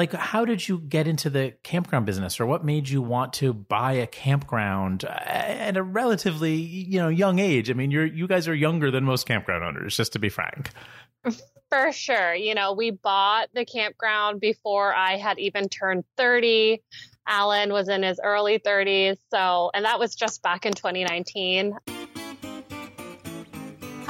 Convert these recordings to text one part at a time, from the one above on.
like how did you get into the campground business or what made you want to buy a campground at a relatively you know young age? I mean you're you guys are younger than most campground owners just to be frank. For sure. You know we bought the campground before i had even turned 30 alan was in his early 30s so and that was just back in 2019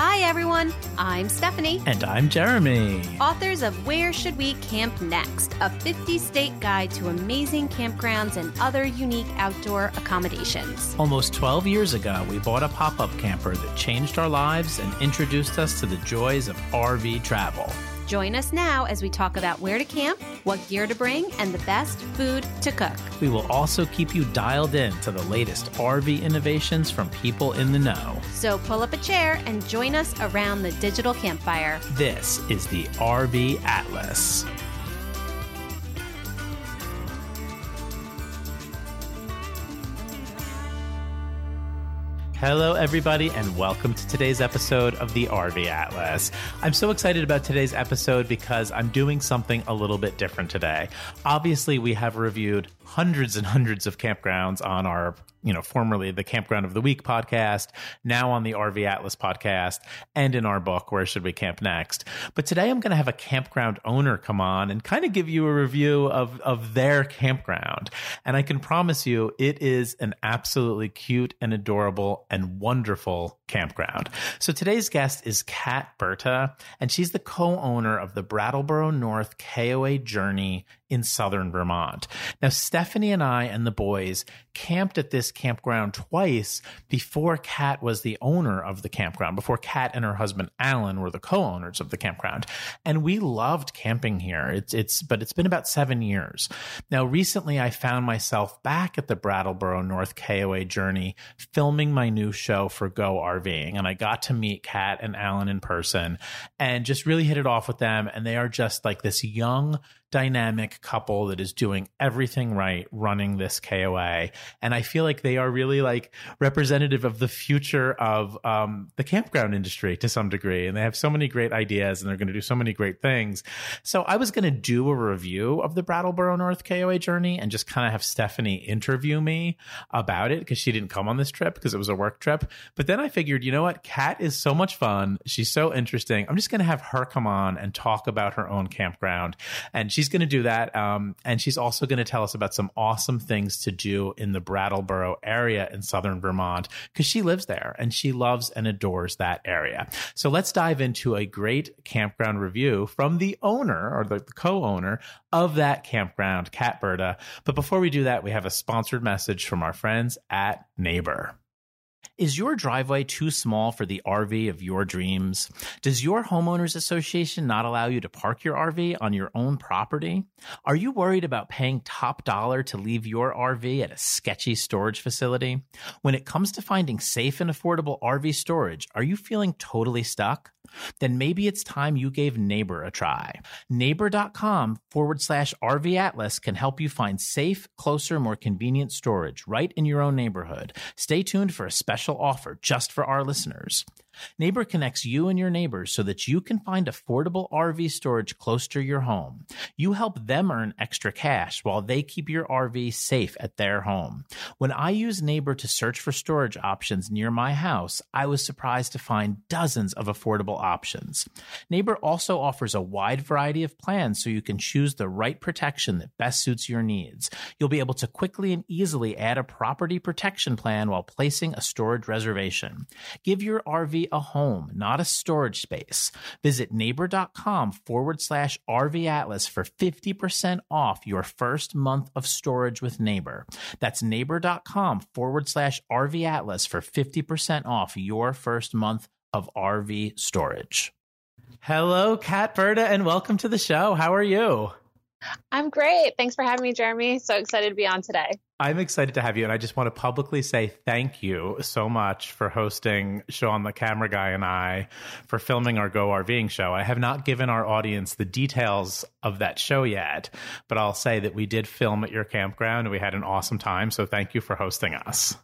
Hi, everyone. I'm Stephanie. And I'm Jeremy. Authors of Where Should We Camp Next? A 50 state guide to amazing campgrounds and other unique outdoor accommodations. Almost 12 years ago, we bought a pop up camper that changed our lives and introduced us to the joys of RV travel. Join us now as we talk about where to camp, what gear to bring, and the best food to cook. We will also keep you dialed in to the latest RV innovations from people in the know. So pull up a chair and join us around the digital campfire. This is the RV Atlas. Hello, everybody, and welcome to today's episode of the RV Atlas. I'm so excited about today's episode because I'm doing something a little bit different today. Obviously, we have reviewed hundreds and hundreds of campgrounds on our, you know, formerly the Campground of the Week podcast, now on the RV Atlas podcast, and in our book, Where Should We Camp Next? But today I'm going to have a campground owner come on and kind of give you a review of, of their campground. And I can promise you it is an absolutely cute and adorable and wonderful campground. So today's guest is Kat Berta, and she's the co-owner of the Brattleboro North KOA Journey in southern Vermont. Now, Stephanie and I and the boys camped at this campground twice before Kat was the owner of the campground, before Kat and her husband Alan were the co-owners of the campground. And we loved camping here. It's it's but it's been about 7 years. Now, recently I found myself back at the Brattleboro North KOA Journey filming my new show for Go RVing and I got to meet Kat and Alan in person and just really hit it off with them and they are just like this young dynamic couple that is doing everything right running this KOA. And I feel like they are really like representative of the future of um, the campground industry to some degree. And they have so many great ideas and they're going to do so many great things. So I was going to do a review of the Brattleboro North KOA journey and just kind of have Stephanie interview me about it because she didn't come on this trip because it was a work trip. But then I figured, you know what? Kat is so much fun. She's so interesting. I'm just going to have her come on and talk about her own campground. And she she's going to do that. Um, and she's also going to tell us about some awesome things to do in the Brattleboro area in southern Vermont because she lives there and she loves and adores that area. So let's dive into a great campground review from the owner or the, co owner of that campground, Kat Berta. But before we do that, we have a sponsored message from our friends at Neighbor. Is your driveway too small for the RV of your dreams? Does your homeowners association not allow you to park your RV on your own property? Are you worried about paying top dollar to leave your RV at a sketchy storage facility? When it comes to finding safe and affordable RV storage, are you feeling totally stuck? Then maybe it's time you gave Neighbor a try. Neighbor.com forward slash RV Atlas can help you find safe, closer, more convenient storage right in your own neighborhood. Stay tuned for a special offer just for our listeners. Neighbor connects you and your neighbors so that you can find affordable RV storage close to your home. You help them earn extra cash while they keep your RV safe at their home. When I use Neighbor to search for storage options near my house, I was surprised to find dozens of affordable options. Neighbor also offers a wide variety of plans so you can choose the right protection that best suits your needs. You'll be able to quickly and easily add a property protection plan while placing a storage reservation. Give your RV a home, not a storage space. Visit neighbor.com forward slash RV Atlas for 50% off your first month of storage with Neighbor. That's neighbor.com forward slash RV Atlas for 50% off your first month of RV storage. Hello, Kat Berta, and welcome to the show. How are you? I'm great. Thanks for having me, Jeremy. So excited to be on today. I'm excited to have you, and I just want to publicly say thank you so much for hosting Sean, the camera guy, and I for filming our Go RVing show. I have not given our audience the details of that show yet, but I'll say that we did film at your campground and we had an awesome time. So thank you for hosting us.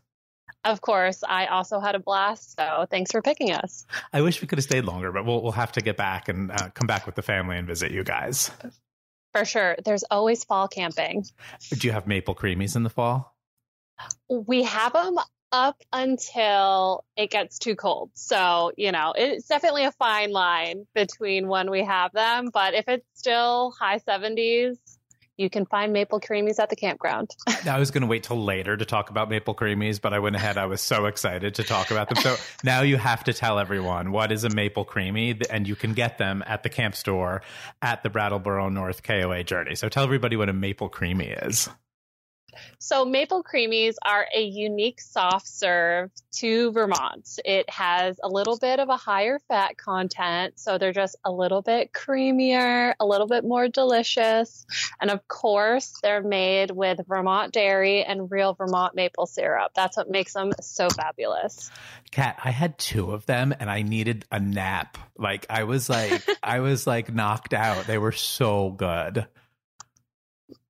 Of course, I also had a blast. So thanks for picking us. I wish we could have stayed longer, but we'll we'll have to get back and uh, come back with the family and visit you guys For sure. There's always fall camping. Do you have maple creamies in the fall? We have them up until it gets too cold. So, you know, it's definitely a fine line between when we have them. But if it's still high 70s, you can find maple creamies at the campground. I was going to wait till later to talk about maple creamies, but I went ahead. I was so excited to talk about them. So now you have to tell everyone what is a maple creamy, and you can get them at the camp store at the Brattleboro North KOA Journey. So tell everybody what a maple creamy is. So maple creamies are a unique soft serve to Vermont. It has a little bit of a higher fat content, so they're just a little bit creamier, a little bit more delicious. And of course, they're made with Vermont dairy and real Vermont maple syrup. That's what makes them so fabulous. Kat, I had two of them and I needed a nap. Like I was like I was like knocked out. They were so good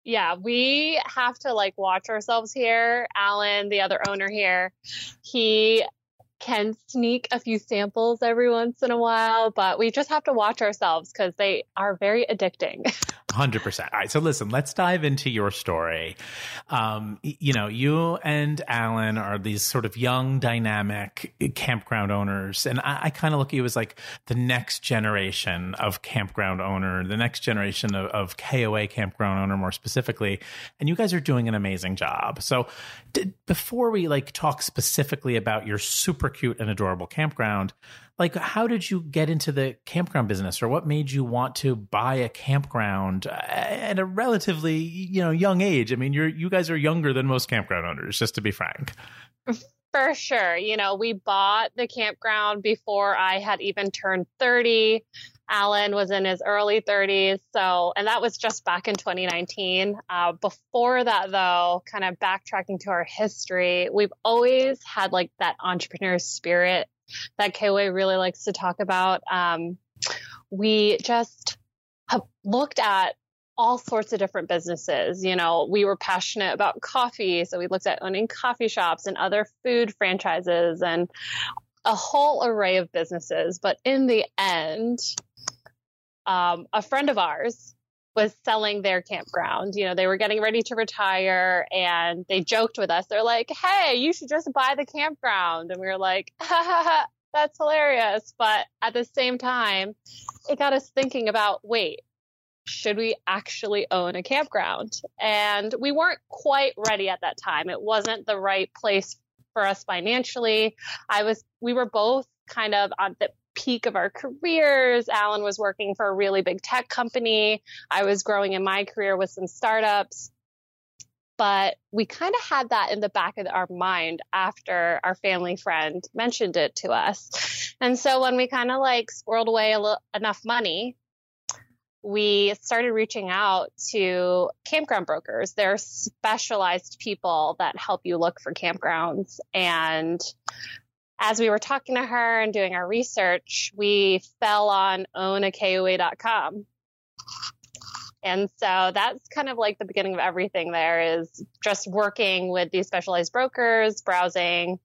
yeah, we have to like watch ourselves here. Alan, the other owner here, he can sneak a few samples every once in a while, but we just have to watch ourselves because they are very addicting. 100%. All right. So listen, let's dive into your story. Um, you know, you and Alan are these sort of young, dynamic campground owners. And I, I kind of look at you as like the next generation of campground owner, the next generation of, of KOA campground owner, more specifically. And you guys are doing an amazing job. So before we like talk specifically about your super cute and adorable campground, like how did you get into the campground business or what made you want to buy a campground at a relatively you know young age? I mean you're you guys are younger than most campground owners just to be frank. For sure. You know we bought the campground before i had even turned 30 alan was in his early 30s so and that was just back in 2019 uh, before that though kind of backtracking to our history we've always had like that entrepreneur spirit that KOA really likes to talk about. Um, we just have looked at all sorts of different businesses. You know, we were passionate about coffee, so we looked at owning coffee shops and other food franchises and a whole array of businesses. But in the end, um, a friend of ours was selling their campground. You know, they were getting ready to retire and they joked with us. They're like, hey, you should just buy the campground. And we were like, ha ha ha, that's hilarious. But at the same time, it got us thinking about wait, should we actually own a campground? And we weren't quite ready at that time. It wasn't the right place for us financially. I was, we were both kind of on the peak of our careers. Alan was working for a really big tech company. I was growing in my career with some startups. But we kind of had that in the back of our mind after our family friend mentioned it to us. And so when we kind of like squirreled away enough money, we started reaching out to campground brokers. They're specialized people that help you look for campgrounds. And as we were talking to her and doing our research, we fell on ownakoa.com. And so that's kind of like the beginning of everything there is just working with these specialized brokers, browsing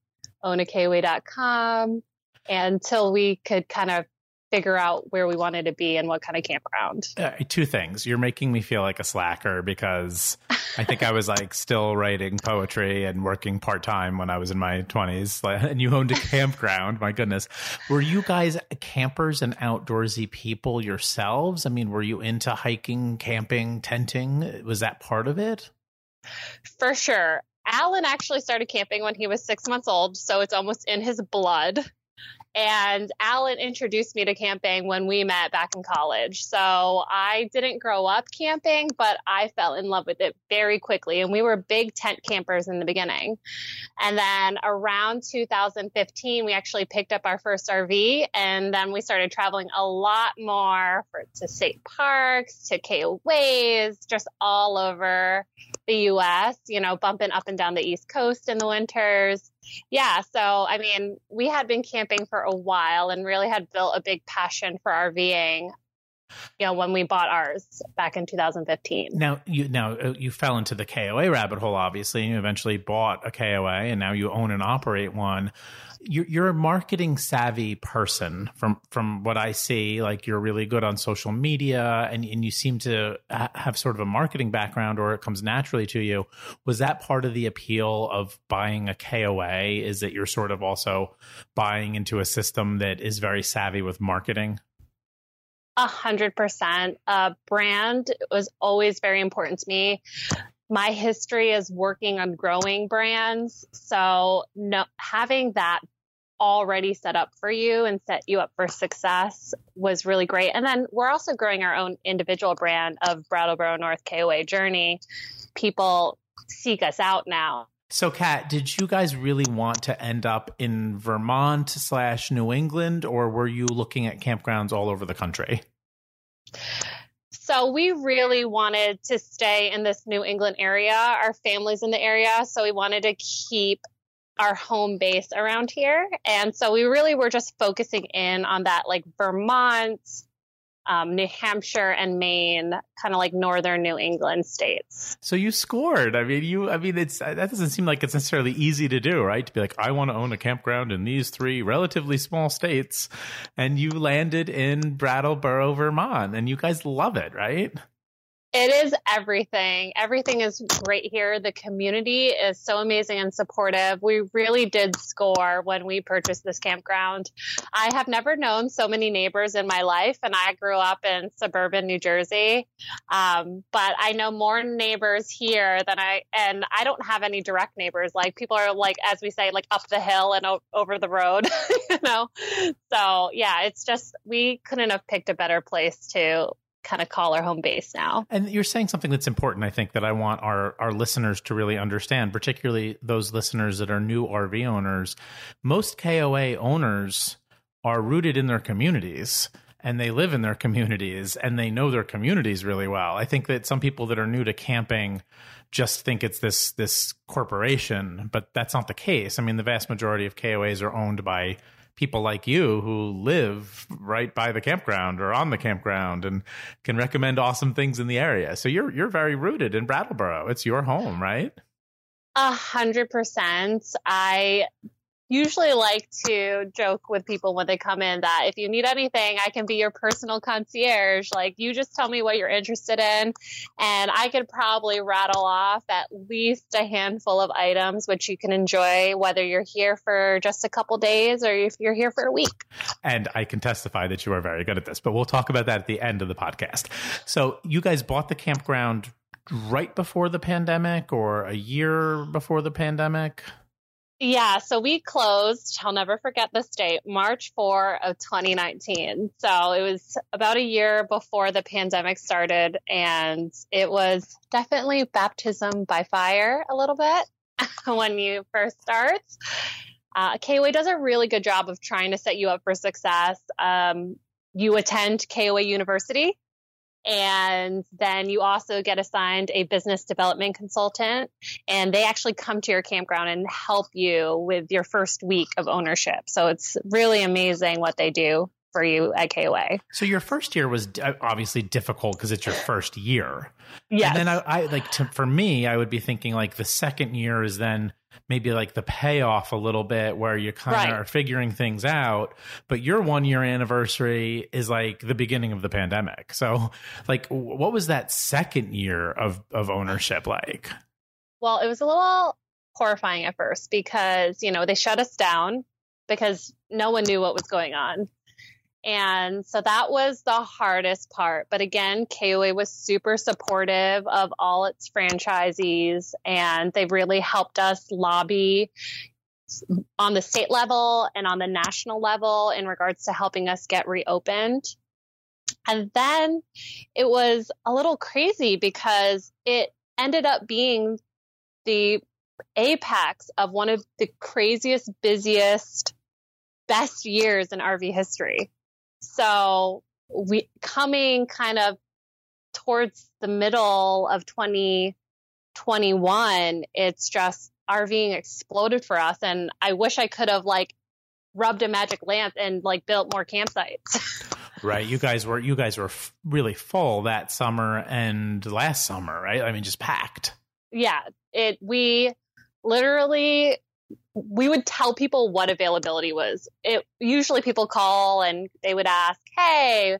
ownakoa.com until we could kind of figure out where we wanted to be and what kind of campground. Uh, two things. You're making me feel like a slacker because I think I was like still writing poetry and working part time when I was in my 20s. And you owned a campground. My goodness. Were you guys campers and outdoorsy people yourselves? I mean, were you into hiking, camping, tenting? Was that part of it? For sure. Alan actually started camping when he was six months old, so it's almost in his blood. And Alan introduced me to camping when we met back in college. So I didn't grow up camping, but I fell in love with it very quickly. And we were big tent campers in the beginning. And then around 2015, we actually picked up our first RV and then we started traveling a lot more for, to state parks, to KOAs, just all over the US, you know, bumping up and down the East Coast in the winters yeah, so I mean, we had been camping for a while and really had built a big passion for RVing. You know, when we bought ours back in 2015. Now you now uh, you fell into the KOA rabbit hole, obviously, and you eventually bought a KOA, and now you own and operate one. You're, you're a marketing savvy person, from from what I see. Like you're really good on social media, and and you seem to have sort of a marketing background, or it comes naturally to you. Was that part of the appeal of buying a KOA? Is that you're sort of also buying into a system that is very savvy with marketing? A hundred percent. Brand was always very important to me. My history is working on growing brands, so no, having that already set up for you and set you up for success was really great. And then we're also growing our own individual brand of Brattleboro North KOA Journey. People seek us out now. So, Kat, did you guys really want to end up in Vermont slash New England, or were you looking at campgrounds all over the country? So we really wanted to stay in this New England area. Our family's in the area, so we wanted to keep our home base around here. And so we really were just focusing in on that like Vermont, um, New Hampshire and Maine, kind of like northern New England states. So you scored. I mean, you. I mean, it's that doesn't seem like it's necessarily easy to do, right? To be like, I want to own a campground in these three relatively small states, and you landed in Brattleboro, Vermont, and you guys love it, right? It is everything. Everything is great here. The community is so amazing and supportive. We really did score when we purchased this campground. I have never known so many neighbors in my life, and I grew up in suburban New Jersey. Um, but I know more neighbors here than I, and I don't have any direct neighbors. Like people are like, as we say, like up the hill and o- over the road, you know? So yeah, it's just, we couldn't have picked a better place to kind of call our home base now. And you're saying something that's important, I think, that I want our, our listeners to really understand, particularly those listeners that are new RV owners. Most KOA owners are rooted in their communities and they live in their communities and they know their communities really well. I think that some people that are new to camping just think it's this this corporation, but that's not the case. I mean, the vast majority of KOAs are owned by people like you who live right by the campground or on the campground and can recommend awesome things in the area. So you're you're very rooted in Brattleboro. It's your home, right? A hundred percent. I usually like to joke with people when they come in that if you need anything, I can be your personal concierge. Like you just tell me what you're interested in and I could probably rattle off at least a handful of items which you can enjoy whether you're here for just a couple days or if you're here for a week. And I can testify that you are very good at this, but we'll talk about that at the end of the podcast. So you guys bought the campground right before the pandemic or a year before the pandemic? Yeah, so we closed, I'll never forget this date, March 4 of 2019. So it was about a year before the pandemic started, and it was definitely baptism by fire a little bit when you first start. Uh, KOA does a really good job of trying to set you up for success. Um, you attend KOA University, and then you also get assigned a business development consultant, and they actually come to your campground and help you with your first week of ownership. So it's really amazing what they do for you at KOA. So your first year was uh, obviously difficult because it's your first year. Yeah. And then I, I like to, for me, I would be thinking like the second year is then maybe like the payoff a little bit where you kind of right. are figuring things out. But your one year anniversary is like the beginning of the pandemic. So, like, what was that second year of, of ownership like? Well, it was a little horrifying at first because, you know, they shut us down because no one knew what was going on. And so that was the hardest part. But again, KOA was super supportive of all its franchisees and they really helped us lobby on the state level and on the national level in regards to helping us get reopened. And then it was a little crazy because it ended up being the apex of one of the craziest, busiest, best years in RV history. So we coming kind of towards the middle of 2021, it's just RVing exploded for us. And I wish I could have like rubbed a magic lamp and like built more campsites. Right. You guys were you guys were f- really full that summer and last summer, right? I mean, just packed. Yeah. It we literally we would tell people what availability was. It usually people call and they would ask, "Hey,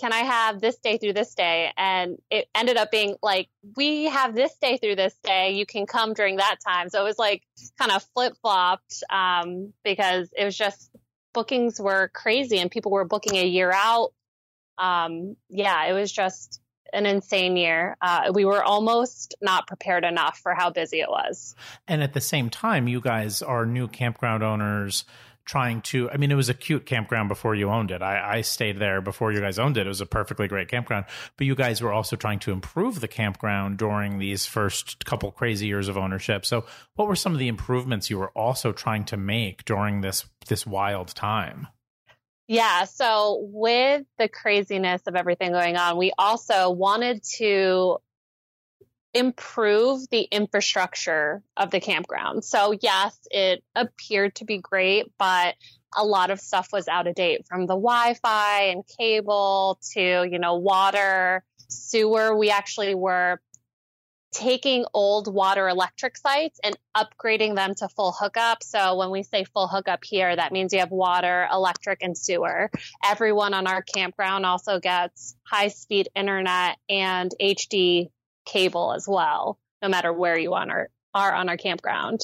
can I have this day through this day?" And it ended up being like, "We have this day through this day. You can come during that time." So it was like kind of flip flopped um, because it was just bookings were crazy and people were booking a year out. Um, yeah, it was just an insane year. Uh, we were almost not prepared enough for how busy it was. And at the same time, you guys are new campground owners trying to i mean it was a cute campground before you owned it. I, I stayed there before you guys owned it. It was a perfectly great campground. But you guys were also trying to improve the campground during these first couple crazy years of ownership. So what were some of the improvements you were also trying to make during this this wild time yeah. So with the craziness of everything going on, we also wanted to improve the infrastructure of the campground. So yes, it appeared to be great, but a lot of stuff was out of date from the Wi-Fi and cable to, you know, water, sewer. We actually were taking old water electric sites and upgrading them to full hookup. So when we say full hookup here, that means you have water, electric, and sewer. Everyone on our campground also gets high speed internet and HD cable as well, no matter where you on our, are on our campground.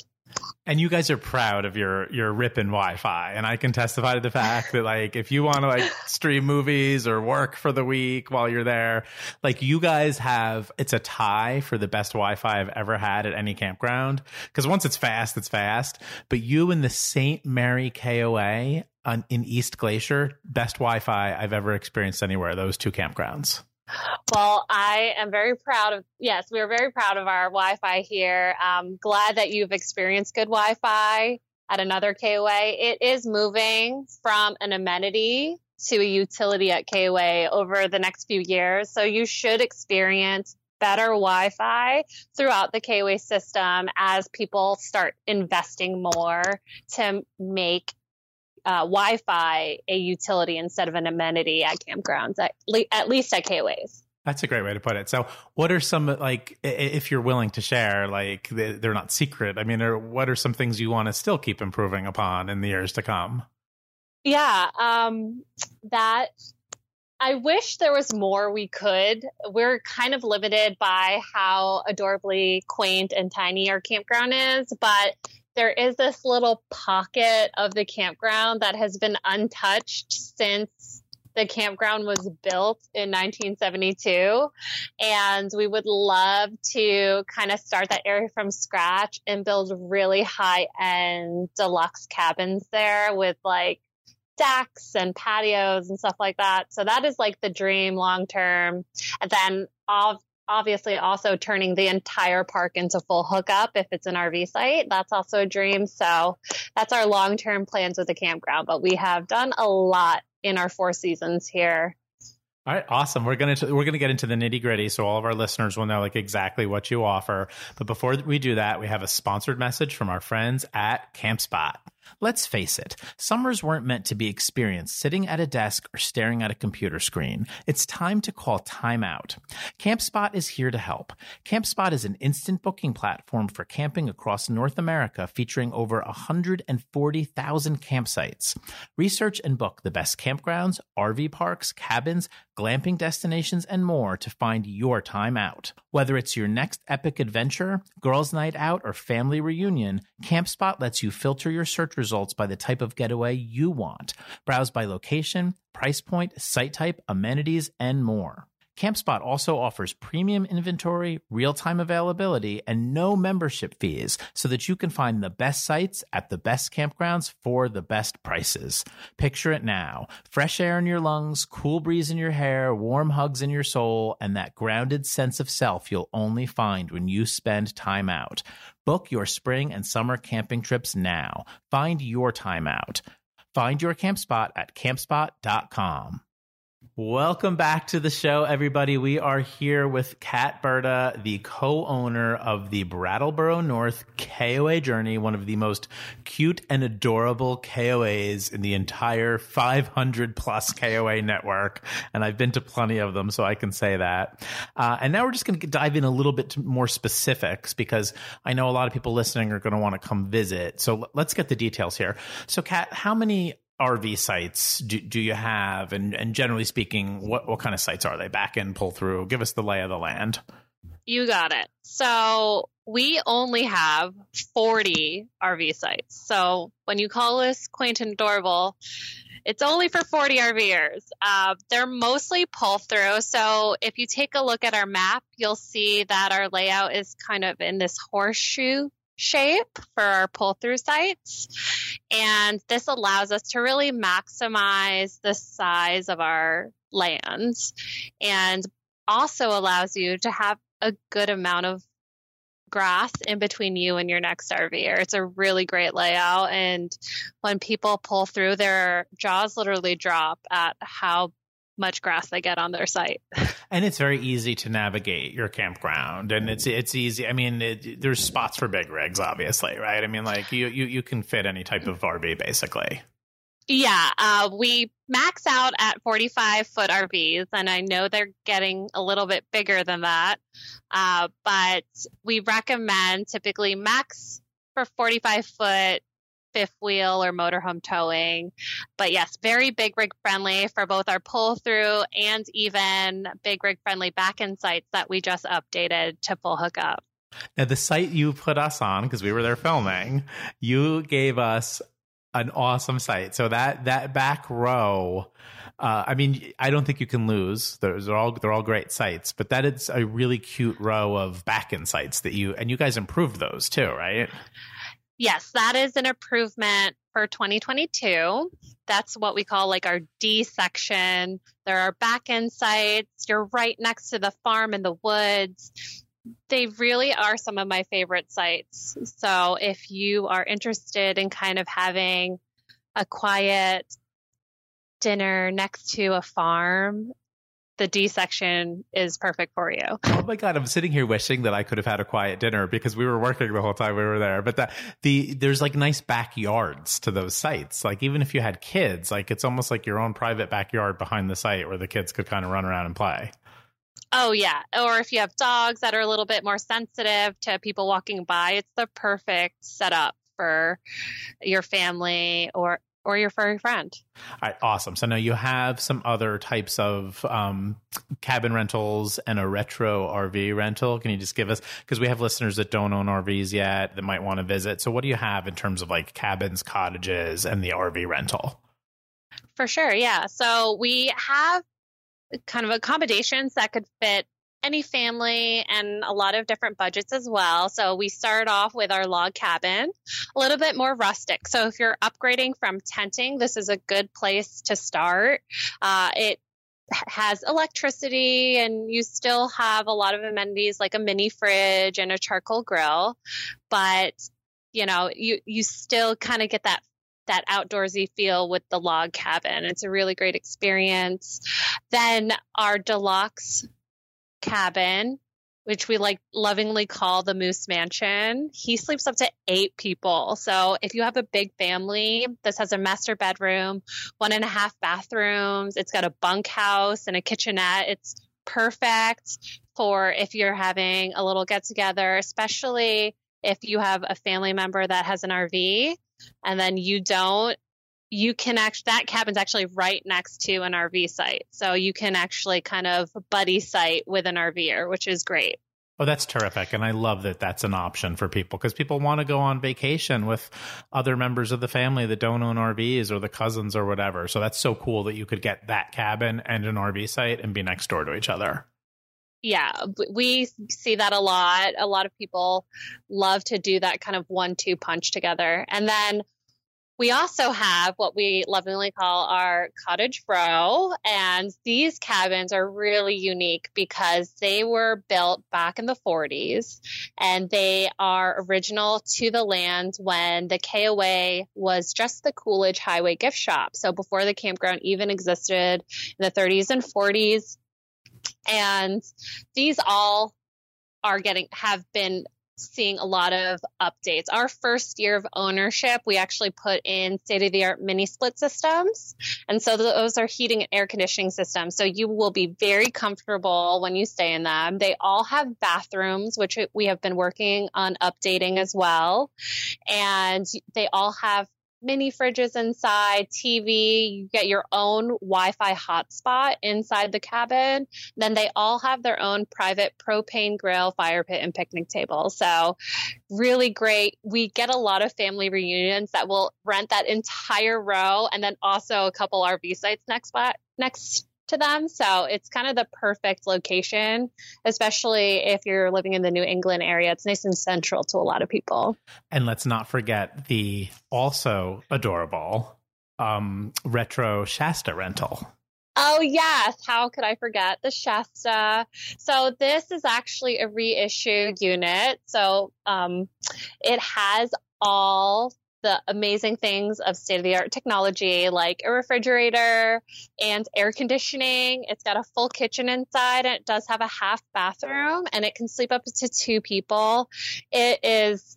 And you guys are proud of your your ripping Wi-Fi, and I can testify to the fact that like if you want to like stream movies or work for the week while you're there, like you guys have it's a tie for the best Wi-Fi I've ever had at any campground. Because once it's fast, it's fast. But you and the Saint Mary KOA on, in East Glacier, best Wi-Fi I've ever experienced anywhere. Those two campgrounds. Well, I am very proud of, yes, we are very proud of our Wi Fi here. Um, glad that you've experienced good Wi Fi at another KOA. It is moving from an amenity to a utility at KOA over the next few years. So you should experience better Wi Fi throughout the KOA system as people start investing more to make uh, Wi-Fi a utility instead of an amenity at campgrounds, at, le- at least at KOAs. That's a great way to put it. So, what are some like, if you're willing to share, like they're not secret? I mean, what are some things you want to still keep improving upon in the years to come? Yeah, um, that I wish there was more we could. We're kind of limited by how adorably quaint and tiny our campground is, but there is this little pocket of the campground that has been untouched since the campground was built in 1972 and we would love to kind of start that area from scratch and build really high end deluxe cabins there with like decks and patios and stuff like that. So that is like the dream long term. And then obviously also turning the entire park into full hookup if it's an RV site. That's also a dream. So that's our long term plans with the campground. But we have done a lot in our four seasons here. All right, awesome. We're gonna we're gonna get into the nitty gritty, so all of our listeners will know like exactly what you offer. But before we do that, we have a sponsored message from our friends at CampSpot. Let's face it, summers weren't meant to be experienced sitting at a desk or staring at a computer screen. It's time to call time out. CampSpot is here to help. CampSpot is an instant booking platform for camping across North America featuring over 140,000 campsites. Research and book the best campgrounds, RV parks, cabins, glamping destinations, and more to find your time out. Whether it's your next epic adventure, girls' night out, or family reunion, CampSpot lets you filter your search results by the type of getaway you want. Browse by location, price point, site type, amenities, and more. CampSpot also offers premium inventory, real time availability, and no membership fees so that you can find the best sites at the best campgrounds for the best prices. Picture it now fresh air in your lungs, cool breeze in your hair, warm hugs in your soul, and that grounded sense of self you'll only find when you spend time out. Book your spring and summer camping trips now. Find your time out. Find your camp spot at campspot.com. Welcome back to the show, everybody. We are here with Kat Berta, the co owner of the Brattleboro North KOA Journey, one of the most cute and adorable KOAs in the entire 500 plus KOA network. And I've been to plenty of them, so I can say that. Uh, and now we're just going to dive in a little bit more specifics because I know a lot of people listening are going to want to come visit. So let's get the details here. So, Kat, how many RV sites do, do you have? And, and generally speaking, what, what kind of sites are they? Back in, pull through. Give us the lay of the land. You got it. So we only have 40 RV sites. So when you call us quaint and adorable, it's only for 40 RVers. Uh, they're mostly pull through. So if you take a look at our map, you'll see that our layout is kind of in this horseshoe shape for our pull through sites. And this allows us to really maximize the size of our lands and also allows you to have a good amount of grass in between you and your next RVer. It's a really great layout. And when people pull through, their jaws literally drop at how much grass they get on their site. And it's very easy to navigate your campground, and it's it's easy. I mean, it, there's spots for big rigs, obviously, right? I mean, like you you you can fit any type of RV basically. Yeah, uh, we max out at 45 foot RVs, and I know they're getting a little bit bigger than that. Uh, but we recommend typically max for 45 foot fifth wheel or motorhome towing. But yes, very big rig friendly for both our pull through and even big rig friendly back end sites that we just updated to full hookup. Now, the site you put us on, because we were there filming, you gave us an awesome site. So that that back row, uh, I mean, I don't think you can lose. Those are all they're all great sites, but that is a really cute row of back end sites that you and you guys improved those too, right? Yes, that is an improvement for 2022. That's what we call like our D section. There are back end sites. You're right next to the farm in the woods. They really are some of my favorite sites. So if you are interested in kind of having a quiet dinner next to a farm the D section is perfect for you. Oh my god, I'm sitting here wishing that I could have had a quiet dinner because we were working the whole time we were there. But the the there's like nice backyards to those sites. Like even if you had kids, like it's almost like your own private backyard behind the site where the kids could kind of run around and play. Oh yeah, or if you have dogs that are a little bit more sensitive to people walking by, it's the perfect setup for your family or or your furry friend. All right, awesome. So now you have some other types of um, cabin rentals and a retro RV rental. Can you just give us because we have listeners that don't own RVs yet that might want to visit. So what do you have in terms of like cabins, cottages, and the RV rental? For sure, yeah. So we have kind of accommodations that could fit any family and a lot of different budgets as well. So we start off with our log cabin, a little bit more rustic. So if you're upgrading from tenting, this is a good place to start. Uh, it has electricity and you still have a lot of amenities like a mini fridge and a charcoal grill, but you know, you, you still kind of get that that outdoorsy feel with the log cabin. It's a really great experience. Then our deluxe cabin, which we like lovingly call the Moose Mansion. He sleeps up to eight people. So if you have a big family, this has a master bedroom, one and a half bathrooms. It's got a bunkhouse and a kitchenette. It's perfect for if you're having a little get together, especially if you have a family member that has an RV and then you don't you can actually that cabin's actually right next to an RV site. So you can actually kind of buddy site with an RVer, which is great. Oh, that's terrific. And I love that that's an option for people because people want to go on vacation with other members of the family that don't own RVs or the cousins or whatever. So that's so cool that you could get that cabin and an RV site and be next door to each other. Yeah, we see that a lot. A lot of people love to do that kind of one two punch together. And then We also have what we lovingly call our cottage row. And these cabins are really unique because they were built back in the 40s and they are original to the land when the KOA was just the Coolidge Highway gift shop. So before the campground even existed in the 30s and 40s. And these all are getting have been seeing a lot of updates. Our first year of ownership, we actually put in state of the art mini split systems. And so those are heating and air conditioning systems. So you will be very comfortable when you stay in them. They all have bathrooms, which we have been working on updating as well. And they all have mini fridges inside, TV. You get your own Wi Fi hotspot inside the cabin. Then they all have their own private propane grill, fire pit, and picnic table. So, really great. We get a lot of family reunions that will rent that entire row and then also a couple RV sites next spot next to them. So it's kind of the perfect location, especially if you're living in the New England area. It's nice and central to a lot of people. And let's not forget the also adorable um, retro Shasta rental. Oh, yes. How could I forget the Shasta? So, this is actually a reissue unit. So, um, it has all the amazing things of state of the art technology like a refrigerator and air conditioning. It's got a full kitchen inside and it does have a half bathroom and it can sleep up to two people. It is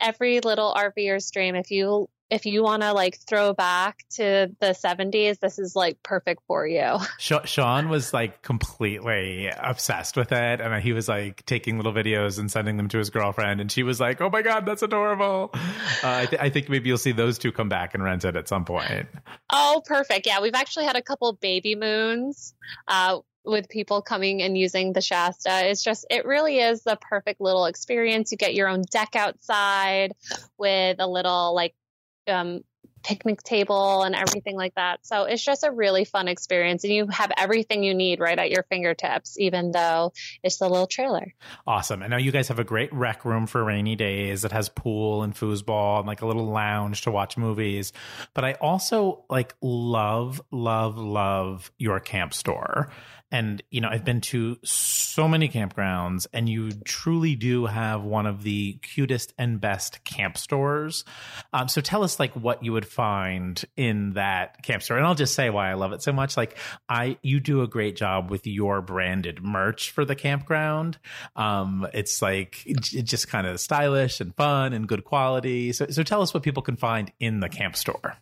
every little RVer's dream. If you if you want to like throw back to the 70s, this is like perfect for you. Sean was like completely obsessed with it. And he was like taking little videos and sending them to his girlfriend. And she was like, oh my God, that's adorable. Uh, I, th- I, think maybe you'll see those two come back and rent it at some point. Oh, perfect. Yeah, we've actually had a couple baby moons. Uh, with people coming and using the Shasta. It's just, it really is the perfect little experience. You get your own deck outside with a little like um, picnic table and everything like that. So it's just a really fun experience and you have everything you need right at your fingertips, even though it's the little trailer. Awesome. I know you guys have a great rec room for rainy days. It has pool and foosball and like a little lounge to watch movies. But I also like love, love, love your camp store. And, you know, I've been to so many campgrounds, and you truly do have one of the cutest and best camp stores. Um, so tell us, like, what you would find in that camp store. And I'll just say why I love it so much. Like, I, you do a great job with your branded merch for the campground. Um, it's like, it's just kind of stylish and fun and good quality. So, so tell us what people can find in the camp store.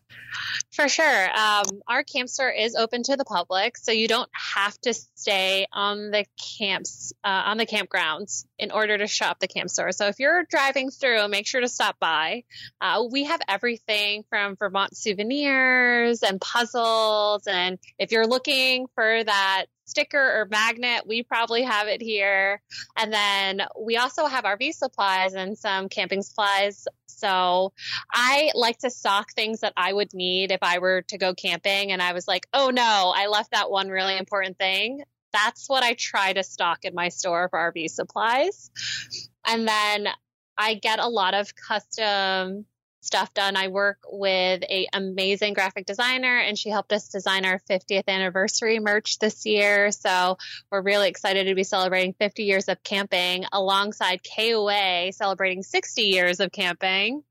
For sure. Um, our camp store is open to the public, so you don't have to stay on the camps, uh, on the campgrounds in order to shop the camp store. So if you're driving through, make sure to stop by. Uh, we have everything from Vermont souvenirs and puzzles. And if you're looking for that sticker or magnet, we probably have it here. And then we also have RV supplies and some camping supplies. So I like to stock things that I would need if I were to go camping and I was like, oh no, I left that one really important thing. That's what I try to stock in my store for RV supplies. And then I get a lot of custom stuff done. I work with a amazing graphic designer and she helped us design our 50th anniversary merch this year. So we're really excited to be celebrating 50 years of camping alongside KOA celebrating 60 years of camping.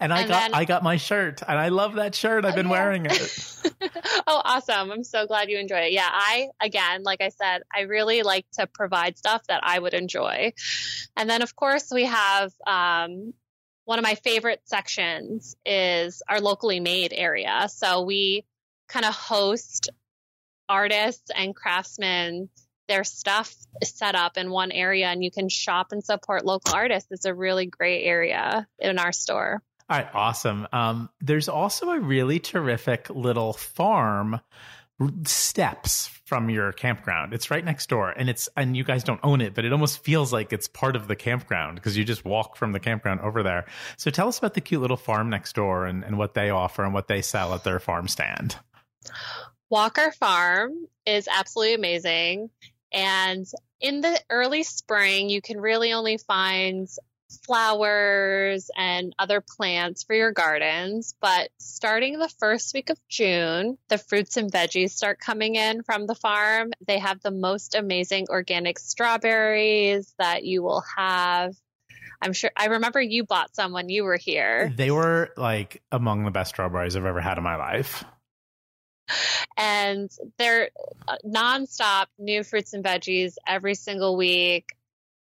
And I and got then, I got my shirt and I love that shirt. I've been yeah. wearing it. oh, awesome. I'm so glad you enjoy it. Yeah, I again, like I said, I really like to provide stuff that I would enjoy. And then of course we have um, one of my favorite sections is our locally made area. So we kind of host artists and craftsmen their stuff is set up in one area and you can shop and support local artists. It's a really great area in our store. All right, awesome. Um, there's also a really terrific little farm steps from your campground. It's right next door and it's and you guys don't own it, but it almost feels like it's part of the campground because you just walk from the campground over there. So tell us about the cute little farm next door and, and what they offer and what they sell at their farm stand. Walker Farm is absolutely amazing. And in the early spring, you can really only find flowers and other plants for your gardens. But starting the first week of June, the fruits and veggies start coming in from the farm. They have the most amazing organic strawberries that you will have. I'm sure I remember you bought some when you were here. They were like among the best strawberries I've ever had in my life. And they're uh, nonstop new fruits and veggies every single week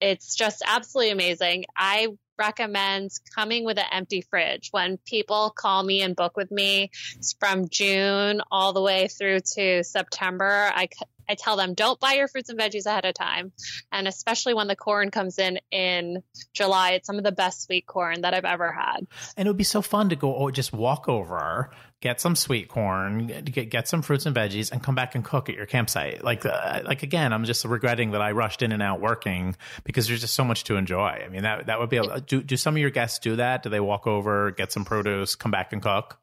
it's just absolutely amazing. I recommend coming with an empty fridge. When people call me and book with me from June all the way through to September, I, I tell them don't buy your fruits and veggies ahead of time. And especially when the corn comes in in July, it's some of the best sweet corn that I've ever had. And it would be so fun to go just walk over get some sweet corn, get get some fruits and veggies, and come back and cook at your campsite. Like uh, like again, I'm just regretting that I rushed in and out working because there's just so much to enjoy. I mean that that would be a, do do some of your guests do that? Do they walk over, get some produce, come back and cook?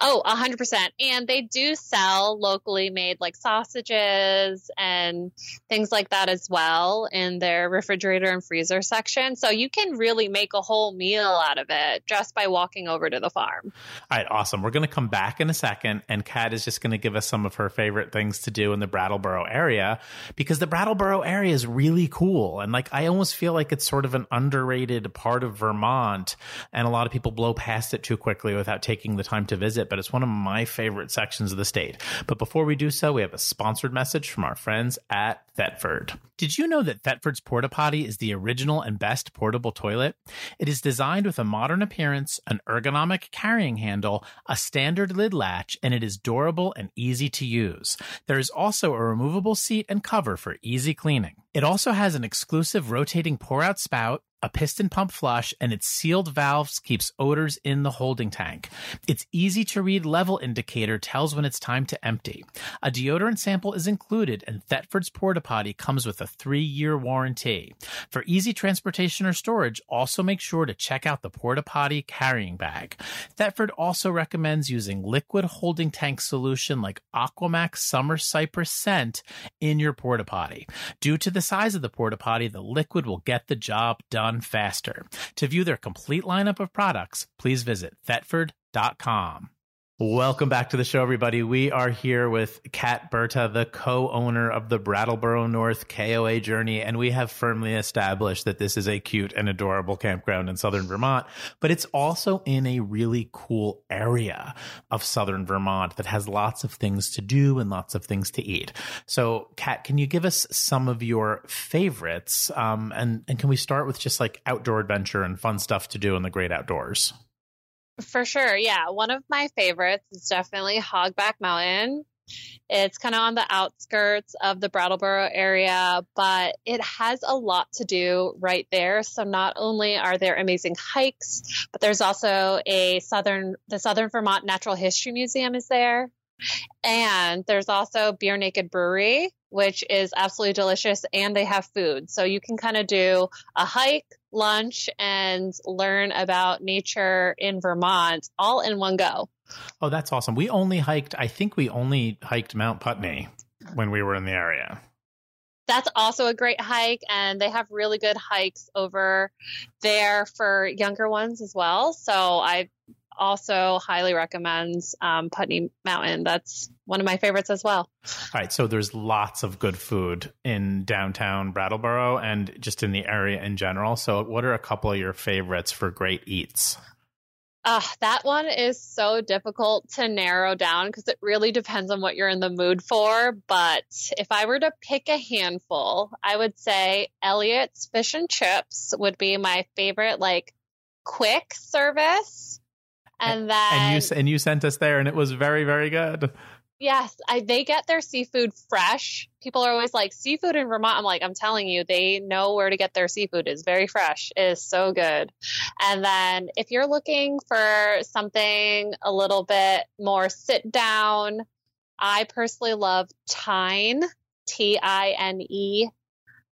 Oh, a hundred percent. And they do sell locally made like sausages and things like that as well in their refrigerator and freezer section. So you can really make a whole meal out of it just by walking over to the farm. All right, awesome. We're going to come back in a second, and Kat is just going to give us some of her favorite things to do in the Brattleboro area because the Brattleboro area is really cool. And like, I almost feel like it's sort of an underrated part of Vermont, and a lot of people blow past it too quickly without taking the time to visit, but it's one of my favorite sections of the state. But before we do so, we have a sponsored message from our friends at Thetford. Did you know that Thetford's Porta Potti is the original and best portable toilet? It is designed with a modern appearance, an ergonomic carrying handle, a standard lid latch, and it is durable and easy to use. There is also a removable seat and cover for easy cleaning. It also has an exclusive rotating pour out spout, a piston pump flush, and its sealed valves keeps odors in the holding tank. Its easy to read level indicator tells when it's time to empty. A deodorant sample is included, and Thetford's Porta Potti comes with a three year warranty. For easy transportation or storage, also make sure to check out the Porta Potti carrying bag. Thetford also recommends using liquid holding tank solution like Aquamax Summer Cypress Scent in your Porta Potti. Due to the size of the Porta Potti, the liquid will get the job done faster. To view their complete lineup of products, please visit thetford.com. Welcome back to the show, everybody. We are here with Kat Berta, the co-owner of the Brattleboro North KOA Journey, and we have firmly established that this is a cute and adorable campground in southern Vermont, but it's also in a really cool area of southern Vermont that has lots of things to do and lots of things to eat. So, Kat, can you give us some of your favorites? Um, and and can we start with just like outdoor adventure and fun stuff to do in the great outdoors? For sure. Yeah. One of my favorites is definitely Hogback Mountain. It's kind of on the outskirts of the Brattleboro area, but it has a lot to do right there. So not only are there amazing hikes, but there's also a southern, the Southern Vermont Natural History Museum is there. And there's also Beer Naked Brewery, which is absolutely delicious, and they have food. So you can kind of do a hike, lunch, and learn about nature in Vermont all in one go. Oh, that's awesome. We only hiked, I think we only hiked Mount Putney when we were in the area. That's also a great hike, and they have really good hikes over there for younger ones as well. So I also highly recommends um, Putney Mountain. That's one of my favorites as well. All right, so there's lots of good food in downtown Brattleboro and just in the area in general. So, what are a couple of your favorites for great eats? Uh, that one is so difficult to narrow down because it really depends on what you're in the mood for. But if I were to pick a handful, I would say Elliott's Fish and Chips would be my favorite, like quick service and then and you and you sent us there, and it was very very good. Yes, I, they get their seafood fresh. People are always like seafood in Vermont. I'm like, I'm telling you, they know where to get their seafood. It's very fresh. It is so good. And then if you're looking for something a little bit more sit down, I personally love Tine, T I N E.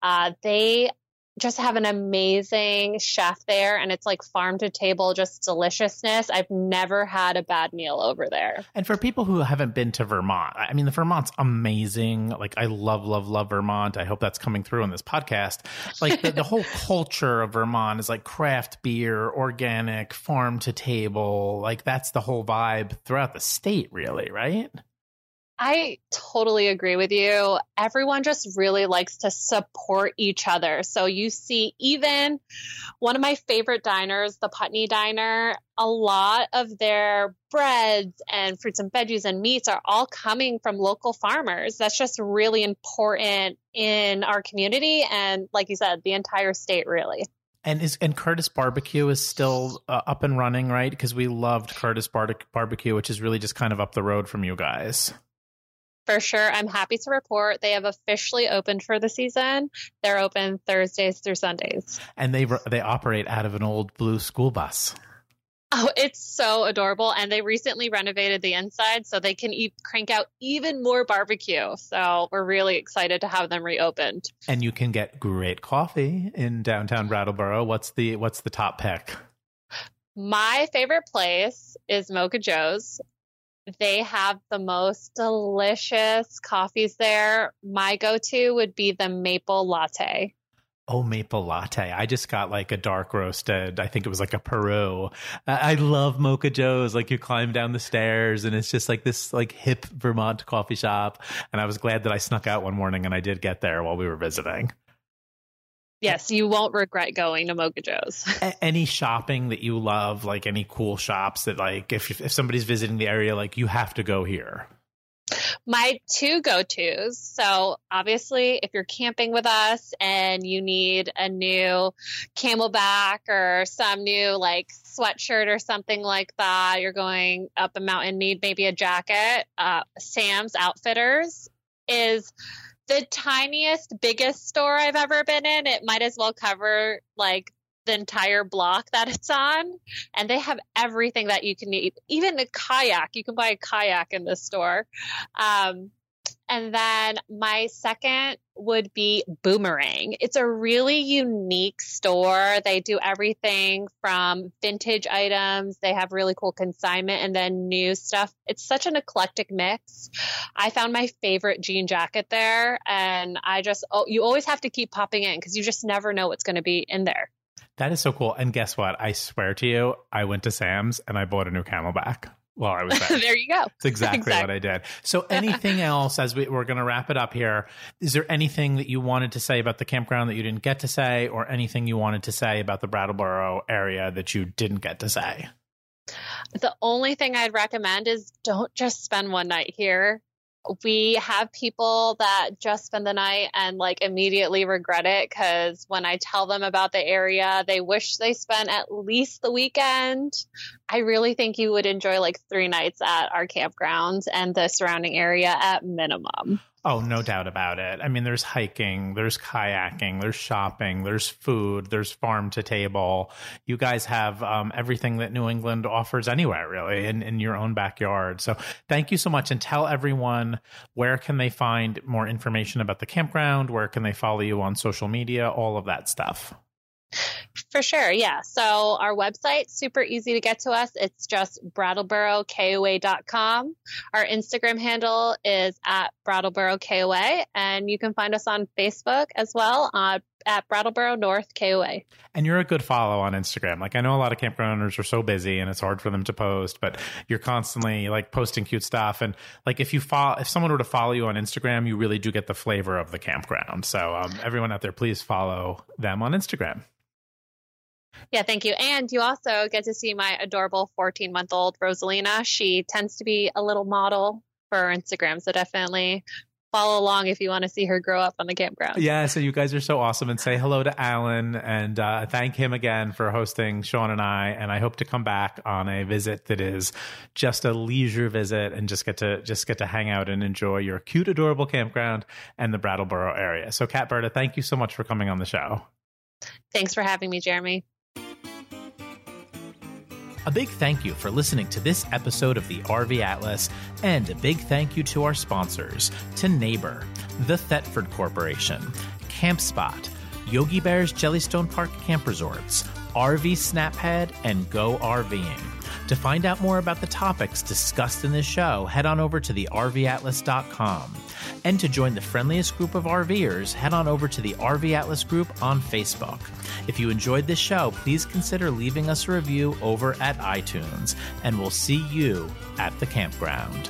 Uh, they just have an amazing chef there and it's like farm to table just deliciousness. I've never had a bad meal over there. And for people who haven't been to Vermont, I mean the Vermont's amazing. Like I love love love Vermont. I hope that's coming through in this podcast. Like the, the whole culture of Vermont is like craft beer, organic, farm to table. Like that's the whole vibe throughout the state really, right? I totally agree with you. Everyone just really likes to support each other. So you see, even one of my favorite diners, the Putney Diner, a lot of their breads and fruits and veggies and meats are all coming from local farmers. That's just really important in our community. And like you said, the entire state, really. And is and Curtis Barbecue is still uh, up and running, right? Because we loved Curtis Bar- Barbecue, which is really just kind of up the road from you guys for sure. I'm happy to report they have officially opened for the season. They're open Thursdays through Sundays. And they they operate out of an old blue school bus. Oh, it's so adorable. And they recently renovated the inside so they can eat, crank out even more barbecue. So we're really excited to have them reopened. And you can get great coffee in downtown Brattleboro. What's the what's the top pick? My favorite place is Mocha Joe's. They have the most delicious coffees there. My go to would be the maple latte. Oh, maple latte. I just got like a dark roasted. I think it was like a Peru. I love Mocha Joe's. Like you climb down the stairs and it's just like this like hip Vermont coffee shop. And I was glad that I snuck out one morning and I did get there while we were visiting. Yes, you won't regret going to Mocha Joe's. any shopping that you love, like any cool shops that, like, if if somebody's visiting the area, like you have to go here. My two go tos. So, obviously, if you're camping with us and you need a new CamelBak or some new like sweatshirt or something like that, you're going up a mountain, need maybe a jacket. Uh, Sam's Outfitters is the tiniest, biggest store I've ever been in. It might as well cover like the entire block that it's on. And they have everything that you can need, even a kayak. You can buy a kayak in this store. Um, and then my second would be Boomerang. It's a really unique store. They do everything from vintage items, they have really cool consignment, and then new stuff. It's such an eclectic mix. I found my favorite jean jacket there, and I just, oh, you always have to keep popping in because you just never know what's going to be in there. That is so cool. And guess what? I swear to you, I went to Sam's and I bought a new CamelBak while I was there. there you go. That's exactly, exactly, what I did. So, anything else as we, we're going to wrap it up here? Is there anything that you wanted to say about the campground that you didn't get to say, or anything you wanted to say about the Brattleboro area that you didn't get to say? The only thing I'd recommend is don't just spend one night here we have people that just spend the night and like immediately regret it because when I tell them about the area, they wish they spent at least the weekend. I really think you would enjoy like three nights at our campgrounds and the surrounding area at minimum. Oh, no doubt about it. I mean, there's hiking, there's kayaking, there's shopping, there's food, there's farm to table. You guys have um, everything that New England offers anywhere, really, in, in your own backyard. So thank you so much. And tell everyone where can they find more information about the campground? Where can they follow you on social media? All of that stuff. For sure, yeah. So our website, super easy to get to us. It's just brattleborokoa.com. Our Instagram handle is at brattleborokoa, and you can find us on Facebook as well uh, at Brattleboro North KOA. And you're a good follow on Instagram. Like I know a lot of campground owners are so busy and it's hard for them to post, but you're constantly like posting cute stuff. And like if you follow, if someone were to follow you on Instagram, you really do get the flavor of the campground. So um, everyone out there, please follow them on Instagram. Yeah, thank you. And you also get to see my adorable 14 month old Rosalina. She tends to be a little model for Instagram. So definitely follow along if you want to see her grow up on the campground. Yeah, so you guys are so awesome. And say hello to Alan and uh, thank him again for hosting Sean and I. And I hope to come back on a visit that is just a leisure visit and just get to just get to hang out and enjoy your cute, adorable campground and the Brattleboro area. So, Kat Berta, thank you so much for coming on the show. Thanks for having me, Jeremy. A big thank you for listening to this episode of the RV Atlas, and a big thank you to our sponsors to Neighbor, the Thetford Corporation, CampSpot, Yogi Bear's Jellystone Park Camp Resorts, RV SnapPad, and Go RVing. To find out more about the topics discussed in this show, head on over to the RVAtlas.com. And to join the friendliest group of RVers, head on over to the RV Atlas group on Facebook. If you enjoyed this show, please consider leaving us a review over at iTunes, and we'll see you at the campground.